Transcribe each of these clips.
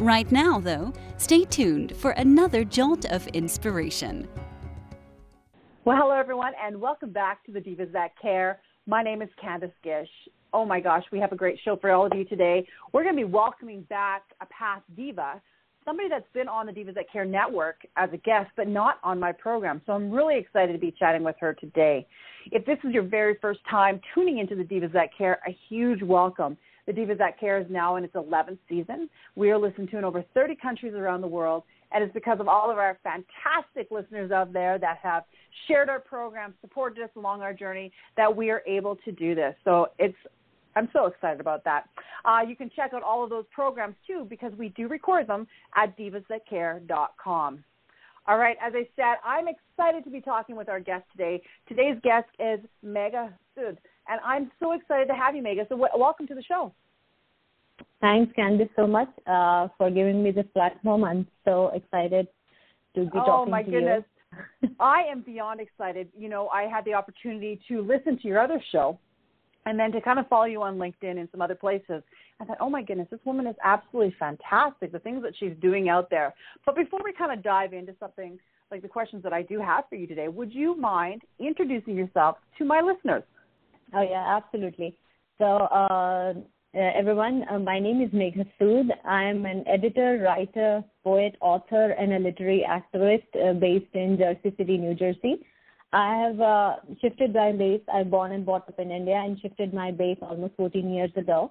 Right now, though, stay tuned for another jolt of inspiration. Well, hello, everyone, and welcome back to the Divas That Care. My name is Candice Gish. Oh my gosh, we have a great show for all of you today. We're going to be welcoming back a past diva, somebody that's been on the Divas That Care network as a guest, but not on my program. So I'm really excited to be chatting with her today. If this is your very first time tuning into the Divas That Care, a huge welcome. The Divas That Care is now in its 11th season. We are listened to in over 30 countries around the world, and it's because of all of our fantastic listeners out there that have shared our program, supported us along our journey, that we are able to do this. So it's I'm so excited about that. Uh, you can check out all of those programs too because we do record them at divasthatcare.com. All right, as I said, I'm excited to be talking with our guest today. Today's guest is Megha Sood, and I'm so excited to have you, Megha. So, w- welcome to the show. Thanks, Candice, so much uh, for giving me this platform. I'm so excited to be oh, talking to you. Oh, my goodness. I am beyond excited. You know, I had the opportunity to listen to your other show and then to kind of follow you on LinkedIn and some other places. I thought, oh my goodness, this woman is absolutely fantastic, the things that she's doing out there. But before we kind of dive into something like the questions that I do have for you today, would you mind introducing yourself to my listeners? Oh, yeah, absolutely. So, uh, uh, everyone, uh, my name is Megha Sood. I'm an editor, writer, poet, author, and a literary activist uh, based in Jersey City, New Jersey. I have uh, shifted my base. I was born and brought up in India and shifted my base almost 14 years ago.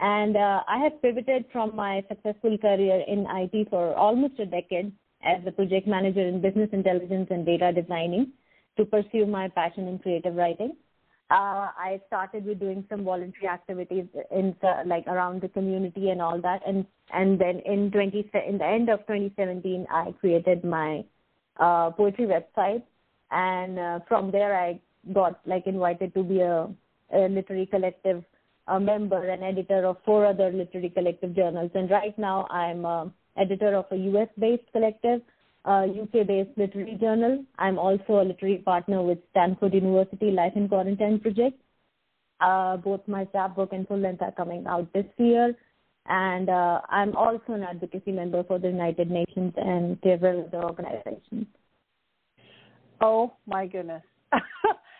And uh, I have pivoted from my successful career in IT for almost a decade as a project manager in business intelligence and data designing to pursue my passion in creative writing uh, I started with doing some voluntary activities in the, like around the community and all that, and and then in 20 in the end of 2017, I created my uh, poetry website, and uh, from there I got like invited to be a, a literary collective a member and editor of four other literary collective journals, and right now I'm a editor of a US-based collective uh, UK-based literary journal. I'm also a literary partner with Stanford University Life in Quarantine Project. Uh, both my chapbook and full length are coming out this year. And uh, I'm also an advocacy member for the United Nations and several other organizations. Oh my goodness.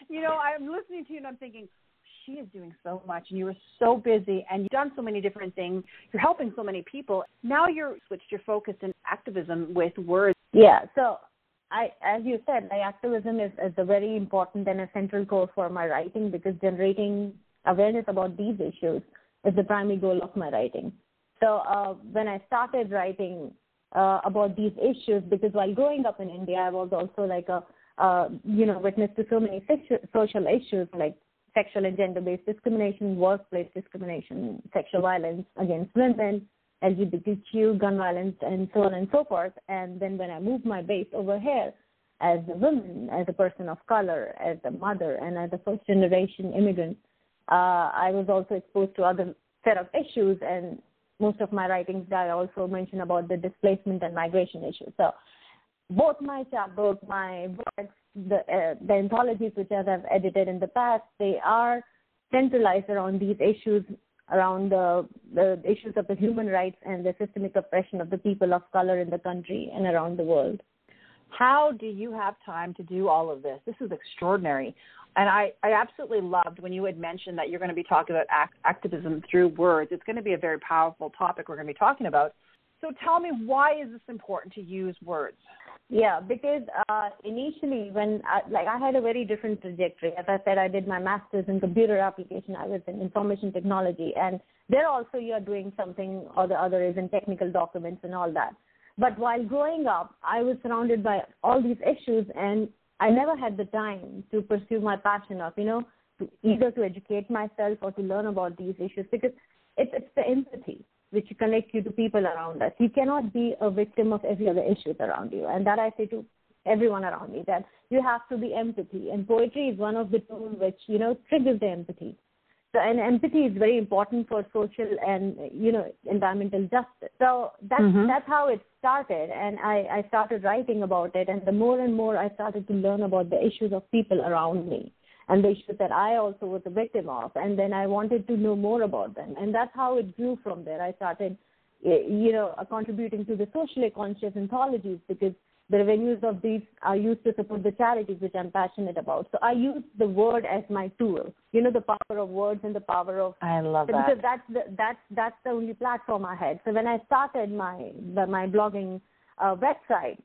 you know, I'm listening to you and I'm thinking, she is doing so much and you were so busy and you've done so many different things. You're helping so many people. Now you're switched your focus in activism with words. Yeah. So I, as you said, my activism is, is a very important and a central core for my writing because generating awareness about these issues is the primary goal of my writing. So uh, when I started writing uh, about these issues, because while growing up in India, I was also like a, uh, you know, witness to so many social issues like sexual and gender-based discrimination, workplace discrimination, sexual violence against women, LGBTQ, gun violence, and so on and so forth. And then when I moved my base over here, as a woman, as a person of color, as a mother, and as a first-generation immigrant, uh, I was also exposed to other set of issues. And most of my writings, I also mention about the displacement and migration issues. So both my chapbook, my books, the uh, the anthologies which I have edited in the past, they are centralized around these issues, around the, the issues of the human rights and the systemic oppression of the people of color in the country and around the world. How do you have time to do all of this? This is extraordinary. And I, I absolutely loved when you had mentioned that you're going to be talking about act- activism through words. It's going to be a very powerful topic we're going to be talking about. So tell me, why is this important to use words? Yeah, because uh, initially when I, like I had a very different trajectory. As I said, I did my master's in computer application. I was in information technology, and there also you are doing something or the other is in technical documents and all that. But while growing up, I was surrounded by all these issues, and I never had the time to pursue my passion of you know to either to educate myself or to learn about these issues because it's it's the empathy which connect you to people around us. You cannot be a victim of every other issues around you. And that I say to everyone around me that you have to be empathy, and poetry is one of the tools which you know triggers the empathy. So, and empathy is very important for social and you know environmental justice. So that's mm-hmm. that's how it started, and I, I started writing about it. And the more and more I started to learn about the issues of people around me and the issues that I also was a victim of, and then I wanted to know more about them, and that's how it grew from there. I started, you know, contributing to the socially conscious anthologies because the revenues of these are used to support the charities which I'm passionate about. So I use the word as my tool. You know, the power of words and the power of. I love that. Because that's the, that's that's the only platform I had. So when I started my my blogging uh, website,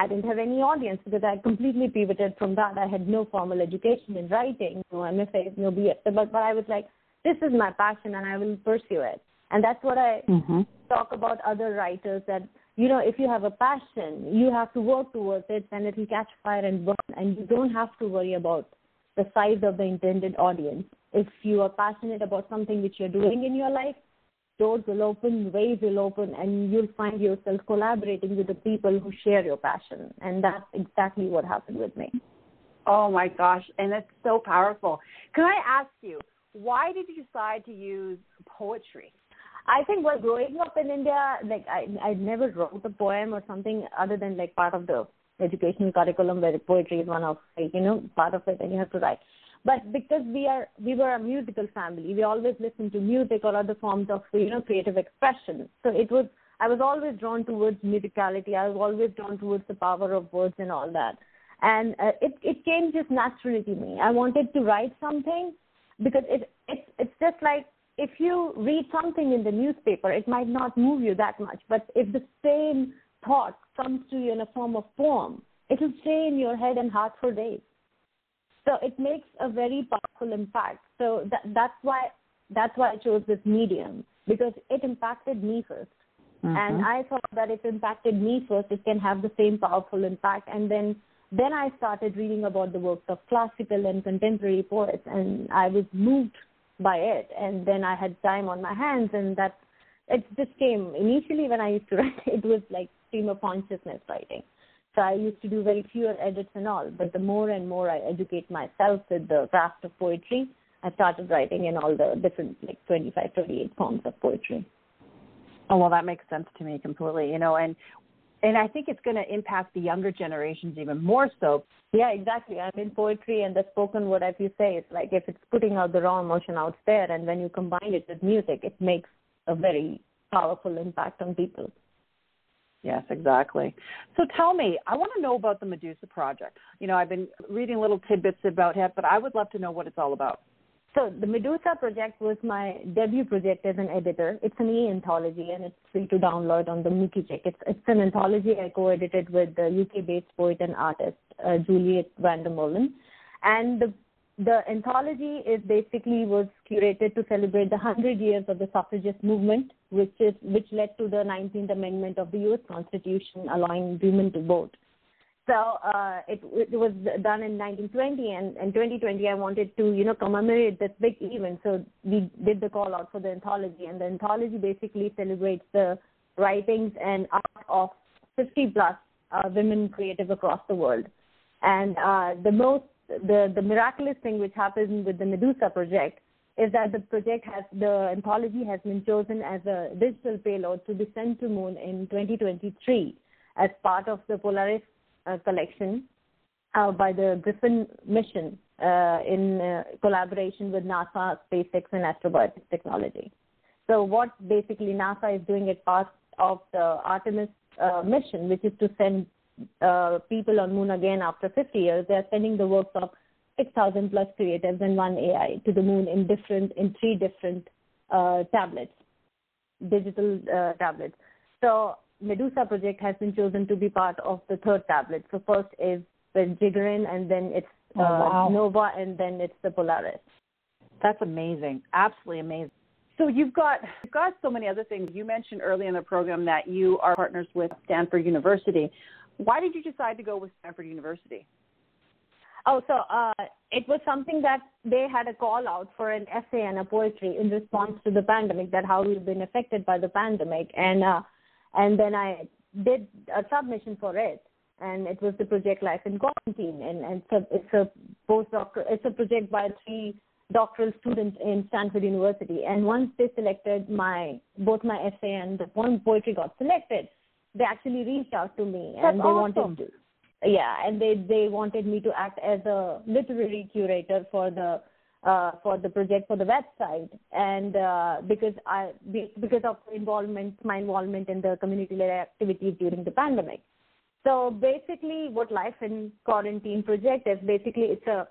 I didn't have any audience because I completely pivoted from that. I had no formal education in writing, no MFA, no BS. But but I was like, this is my passion and I will pursue it. And that's what I mm-hmm. talk about other writers that you know, if you have a passion, you have to work towards it and it will catch fire and burn and you don't have to worry about the size of the intended audience. If you are passionate about something which you're doing in your life, doors will open, ways will open, and you'll find yourself collaborating with the people who share your passion. And that's exactly what happened with me. Oh my gosh, and that's so powerful. Can I ask you, why did you decide to use poetry? I think while growing up in India, like I I never wrote a poem or something other than like part of the educational curriculum where poetry is one of like, you know part of it and you have to write. But because we are we were a musical family, we always listened to music or other forms of you know creative expression. So it was I was always drawn towards musicality. I was always drawn towards the power of words and all that. And uh, it it came just naturally to me. I wanted to write something because it it's it's just like if you read something in the newspaper, it might not move you that much. But if the same thought comes to you in a form of poem, it will stay in your head and heart for days. So it makes a very powerful impact. So that, that's why that's why I chose this medium because it impacted me 1st mm-hmm. and I thought that if it impacted me first, it can have the same powerful impact. And then then I started reading about the works of classical and contemporary poets, and I was moved by it. And then I had time on my hands, and that it just came. Initially, when I used to write, it was like stream of consciousness writing. So I used to do very fewer edits and all. But the more and more I educate myself with the craft of poetry, I started writing in all the different like 25, 28 forms of poetry. Oh well, that makes sense to me completely. You know, and and I think it's going to impact the younger generations even more so. Yeah, exactly. I mean, poetry and the spoken word, as you say, it's like if it's putting out the raw emotion out there, and when you combine it with music, it makes a very powerful impact on people. Yes, exactly. So tell me, I want to know about the Medusa project. You know, I've been reading little tidbits about it, but I would love to know what it's all about. So the Medusa project was my debut project as an editor. It's an e-anthology and it's free to download on the Mookie It's, it's an anthology I co-edited with the UK-based poet and artist uh, Juliet Vandermolen. And the, the anthology is basically was curated to celebrate the 100 years of the suffragist movement, which is which led to the 19th Amendment of the U.S. Constitution allowing women to vote. So uh, it, it was done in 1920, and in 2020 I wanted to, you know, commemorate this big event. So we did the call out for the anthology, and the anthology basically celebrates the writings and art of 50 plus uh, women creative across the world. And uh, the most, the the miraculous thing which happened with the Medusa project is that the project has the anthology has been chosen as a digital payload to be sent to Moon in 2023 as part of the Polaris uh, collection uh, by the Griffin mission uh, in collaboration with NASA, SpaceX, and Astrobiotics Technology. So what basically NASA is doing as part of the Artemis mission, which is to send people on Moon again after 50 years, they are sending the works of 6,000 plus creatives and one AI to the moon in different in three different uh, tablets, digital uh, tablets. So Medusa project has been chosen to be part of the third tablet. So first is the Gagarin, and then it's oh, uh, wow. Nova, and then it's the Polaris. That's amazing. Absolutely amazing. So you've got you've got so many other things. You mentioned early in the program that you are partners with Stanford University. Why did you decide to go with Stanford University? Oh, so uh, it was something that they had a call out for an essay and a poetry in response to the pandemic, that how we've been affected by the pandemic, and uh, and then I did a submission for it. and it was the project Life in Quarantine, and, and it's a, it's a postdoctoral, it's a project by three doctoral students in Stanford University. And once they selected my both my essay and the poem poetry got selected, they actually reached out to me That's and they awesome. wanted to yeah, and they they wanted me to act as a literary curator for the uh, for the project for the website, and uh, because I because of involvement my involvement in the community led activities during the pandemic. So basically, what Life in Quarantine project is basically it's a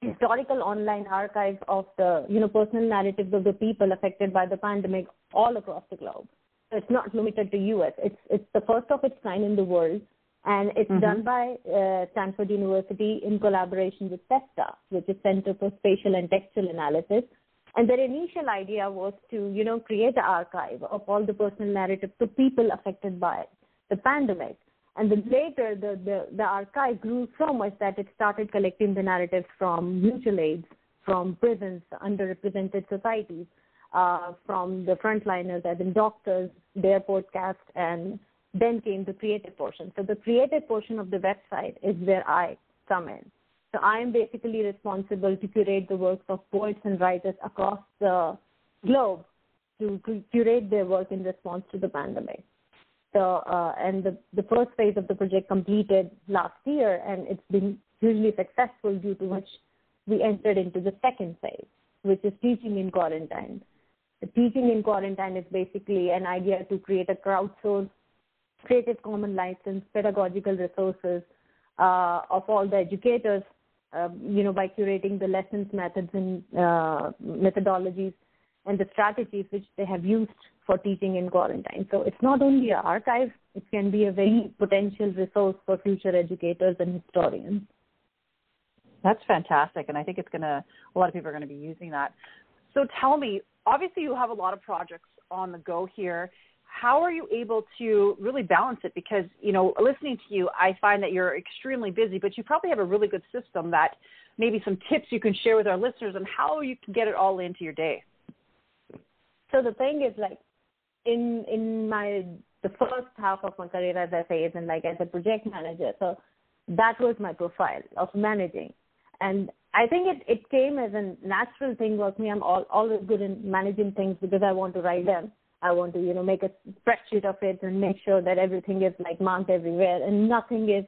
historical online archive of the you know personal narratives of the people affected by the pandemic all across the globe. It's not limited to U.S. It's it's the first of its kind in the world, and it's Mhm. done by uh, Stanford University in collaboration with CESTA, which is Center for Spatial and Textual Analysis. And their initial idea was to you know create an archive of all the personal narratives of people affected by the pandemic. And then later, the, the, the archive grew so much that it started collecting the narratives from mutual aids, from prisons, underrepresented societies, uh, from the frontliners, as in doctors, their podcast, and then came the creative portion. So the creative portion of the website is where I come in. So I am basically responsible to curate the works of poets and writers across the globe to cu- curate their work in response to the pandemic. So, uh, and the, the first phase of the project completed last year, and it's been hugely successful due to which we entered into the second phase, which is teaching in quarantine. The teaching in quarantine is basically an idea to create a crowdsourced Creative Commons license pedagogical resources uh, of all the educators, uh, you know, by curating the lessons, methods, and uh, methodologies and the strategies which they have used for teaching in quarantine. So it's not only an archive, it can be a very potential resource for future educators and historians. That's fantastic, and I think it's gonna. A lot of people are going to be using that. So tell me, obviously you have a lot of projects on the go here. How are you able to really balance it? Because you know, listening to you, I find that you're extremely busy, but you probably have a really good system that maybe some tips you can share with our listeners on how you can get it all into your day. So the thing is like in in my the first half of my career as I say is in like as a project manager. So that was my profile of managing. And I think it, it came as a natural thing with me. I'm all, always good in managing things because I want to write them. I want to, you know, make a spreadsheet of it and make sure that everything is like marked everywhere and nothing is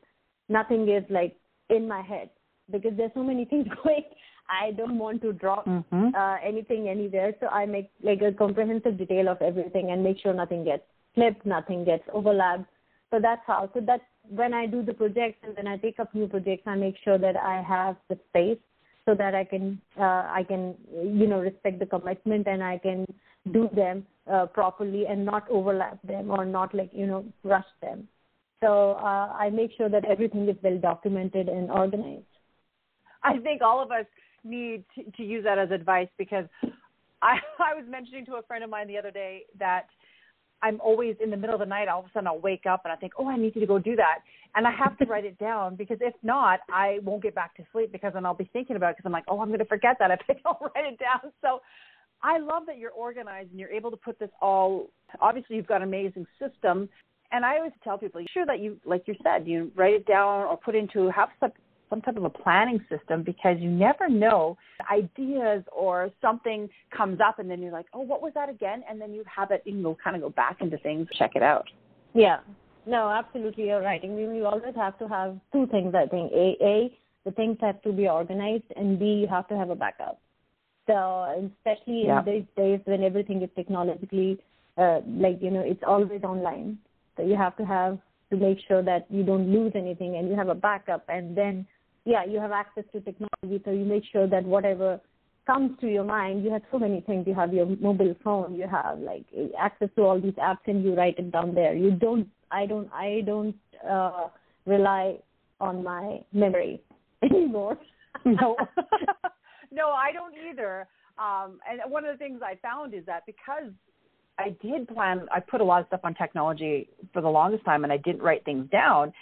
nothing is like in my head because there's so many things going. I don't want to drop Mm-hmm. uh, anything anywhere. So I make like a comprehensive detail of everything and make sure nothing gets flipped, nothing gets overlapped. So that's how. So that's when I do the projects and then I take up new projects. I make sure that I have the space so that I can uh, I can you know respect the commitment and I can do them uh, properly and not overlap them or not like you know rush them. So uh, I make sure that everything is well documented and organized. I think all of us need to, to use that as advice because I, I was mentioning to a friend of mine the other day that I'm always in the middle of the night. All of a sudden, I'll wake up and I think, oh, I need to go do that, and I have to write it down because if not, I won't get back to sleep because then I'll be thinking about it because I'm like, oh, I'm going to forget that if I don't write it down. So I love that you're organized and you're able to put this all. Obviously, you've got an amazing system, and I always tell people, sure that you, like you said, you write it down or put into have some some type of a planning system because you never know ideas or something comes up and then you're like, oh, what was that again? And then you have it, you can go kind of go back into things, check it out. Yeah. No, absolutely, you're right. I mean, you always have to have two things. I think a, a the things have to be organized, and b you have to have a backup. So especially Yeah. in these days when everything is technologically, uh, like you know, it's always online. So you have to have to make sure that you don't lose anything, and you have a backup, and then yeah, you have access to technology. So you make sure that whatever comes to your mind, you have so many things. You have your mobile phone, you have like access to all these apps, and you write it down there. You don't. I don't. I don't uh, rely on my memory anymore. no, no, I don't either. Um, and one of the things I found is that because I did plan, I put a lot of stuff on technology for the longest time, and I didn't write things down.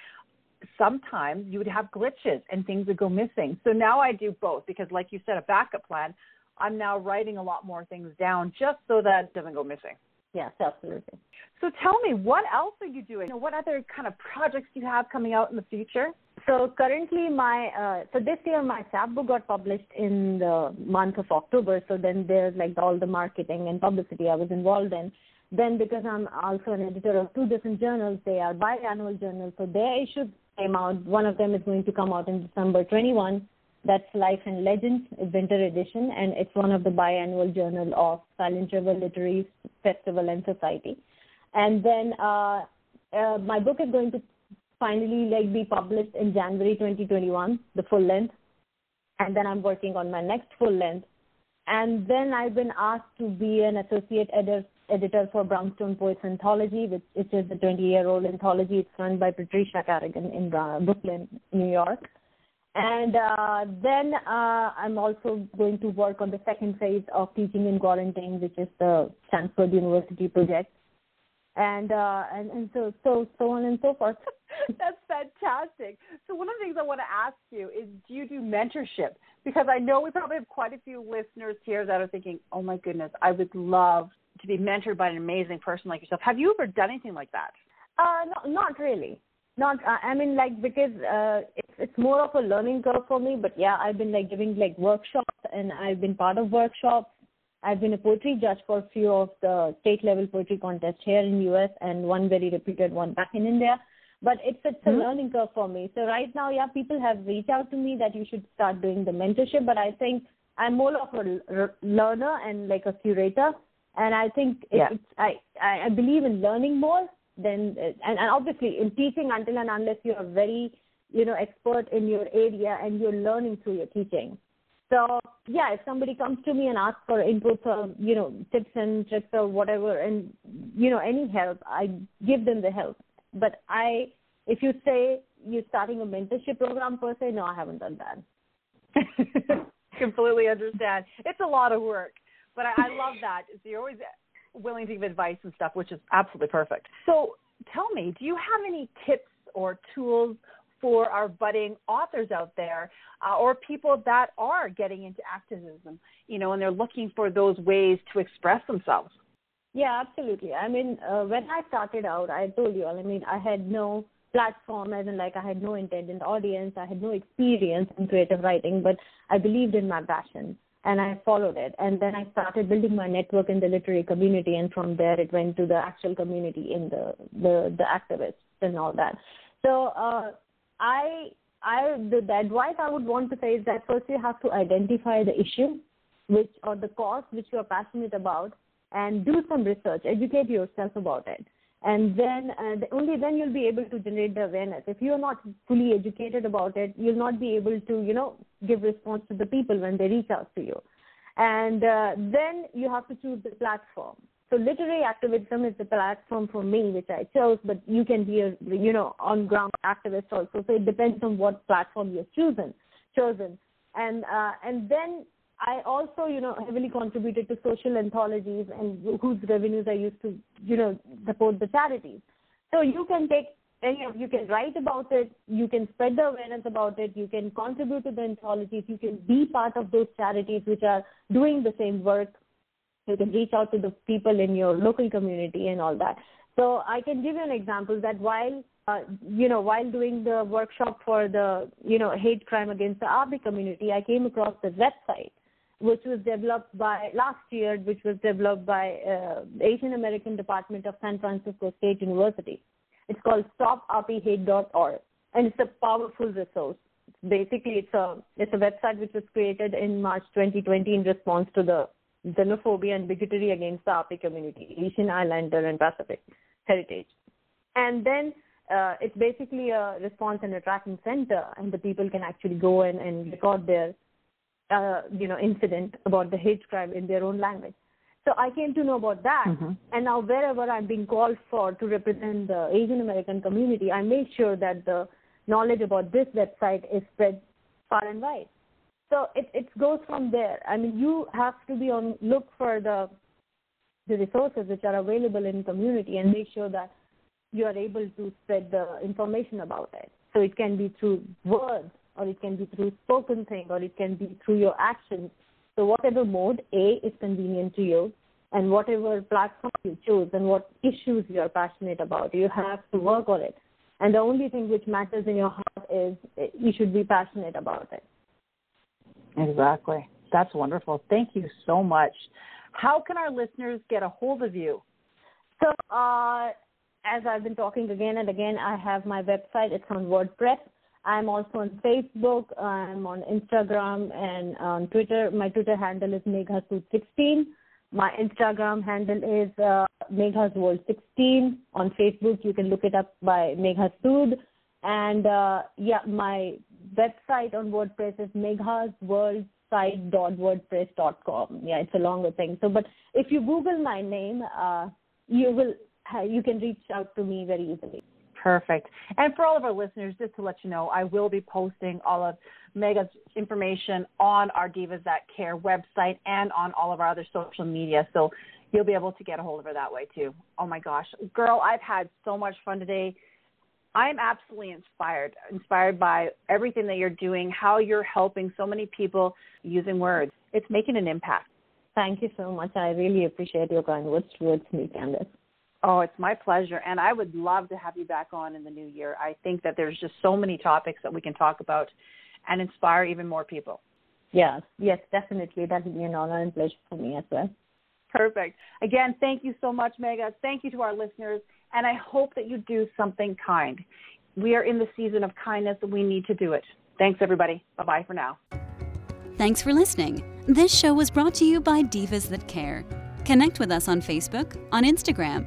Sometimes you would have glitches and things would go missing. So now I do both because, like you said, a backup plan. I'm now writing a lot more things down just so that it doesn't go missing. Yes, absolutely. So tell me, what else are you doing? What other kind of projects do you have coming out in the future? So currently, my uh, so this year my chapbook got published in the month of October. So then there's like all the marketing and publicity I was involved in. Then because I'm also an editor of two different journals, they are biannual journals. So their issues came out. One of them is going to come out in December 21. That's Life and Legends Winter Edition, and it's one of the biannual journal of Silent River Literary Festival and Society. And then uh, uh, my book is going to finally like be published in January 2021, the full length. And then I'm working on my next full length. And then I've been asked to be an associate editor editor for Brownstone Poets Anthology, which, which is a 20-year-old anthology. It's run by Patricia Carragon in Brooklyn, New York. And uh, then uh, I'm also going to work on the second phase of Teaching in Quarantine, which is the Stanford University project and uh, and and so so so on and so forth. That's fantastic. So one of the things I want to ask you is, do you do mentorship? Because I know we probably have quite a few listeners here that are thinking, "Oh my goodness, I would love to be mentored by an amazing person like yourself." Have you ever done anything like that? Uh, no, not really. Not, uh, I mean, like because uh, it's it's more of a learning curve for me. But yeah, I've been like giving like workshops, and I've been part of workshops I've been a poetry judge for a few of the state level poetry contests here in US and one very reputed one back in India. But it's it's a mm-hmm. learning curve for me. So right now, yeah, people have reached out to me that you should start doing the mentorship. But I think I'm more of a learner and like a curator. And I think it, yeah. it's I I believe in learning more than and, and obviously in teaching until and unless you are very you know expert in your area and you're learning through your teaching. So yeah, if somebody comes to me and asks for inputs or you know tips and tricks or whatever, and you know any help, I give them the help. But I, if you say you're starting a mentorship program per se, no, I haven't done that. Completely understand. It's a lot of work, but I, I love that. So you're always willing to give advice and stuff, which is absolutely perfect. So tell me, do you have any tips or tools for our budding authors out there uh, or people that are getting into activism, you know, and they're looking for those ways to express themselves. Yeah, absolutely. I mean, uh, when I started out, I told you, all, I mean, I had no platform, as in like I had no intended audience, I had no experience in creative writing, but I believed in my passion and I followed it. And then I started building my network in the literary community, and from there it went to the actual community in the the, the activists and all that. So uh, I I the, the advice I would want to say is that first you have to identify the issue, which or the cause which you are passionate about, and do some research, educate yourself about it, and then uh, only then you'll be able to generate the awareness. If you are not fully educated about it, you'll not be able to you know give response to the people when they reach out to you, and uh, then you have to choose the platform. So literary activism is the platform for me, which I chose, but you can be a, you know, on-ground activist also. So it depends on what platform you've chosen, chosen. And, uh, and then I also, you know, heavily contributed to social anthologies and whose revenues I used to, you know, support the charities. So you can take any of, you can write about it, you can spread the awareness about it, you can contribute to the anthologies, you can be part of those charities which are doing the same work you can reach out to the people in your local community and all that. So I can give you an example that while uh, you know while doing the workshop for the you know hate crime against the Arabic community, I came across this website which was developed by last year, which was developed by uh, Asian American Department of San Francisco State University. It's called StopArabHate.org, and it's a powerful resource. Basically, it's a it's a website which was created in March 2020 in response to the xenophobia and bigotry against the Api community, Asian Islander and Pacific heritage. And then uh, it's basically a response and a tracking center, and the people can actually go in and record their, uh, you know, incident about the hate crime in their own language. So I came to know about that, mm-hmm. and now wherever I'm being called for to represent the Asian American community, I make sure that the knowledge about this website is spread far and wide. So it, it goes from there. I mean, you have to be on look for the the resources which are available in community and make sure that you are able to spread the information about it. So it can be through words, or it can be through spoken thing, or it can be through your actions. So whatever mode A is convenient to you, and whatever platform you choose and what issues you're passionate about. You have to work on it. And the only thing which matters in your heart is you should be passionate about it. Exactly. That's wonderful. Thank you so much. How can our listeners get a hold of you? So, uh, as I've been talking again and again, I have my website. It's on WordPress. I'm also on Facebook. I'm on Instagram and on Twitter. My Twitter handle is Meghasood16. My Instagram handle is uh, Megha's World 16. On Facebook, you can look it up by Megha Sood. And uh, yeah, my website on WordPress is Megha's World site.wordpress.com. Yeah, it's a longer thing. So, but if you Google my name, uh, you will you can reach out to me very easily. Perfect. And for all of our listeners, just to let you know, I will be posting all of Megha's information on our Divas That Care website and on all of our other social media. So you'll be able to get a hold of her that way too. Oh my gosh. Girl, I've had so much fun today. I'm absolutely inspired, inspired by everything that you're doing, how you're helping so many people using words. It's making an impact. Thank you so much. I really appreciate your kind words towards me, Candice. Oh, it's my pleasure. And I would love to have you back on in the new year. I think that there's just so many topics that we can talk about and inspire even more people. Yes, yes, definitely. That would be an honor and pleasure for me as well. Perfect. Again, thank you so much, Megha. Thank you to our listeners. And I hope that you do something kind. We are in the season of kindness and we need to do it. Thanks, everybody. Bye bye for now. Thanks for listening. This show was brought to you by Divas That Care. Connect with us on Facebook, on Instagram,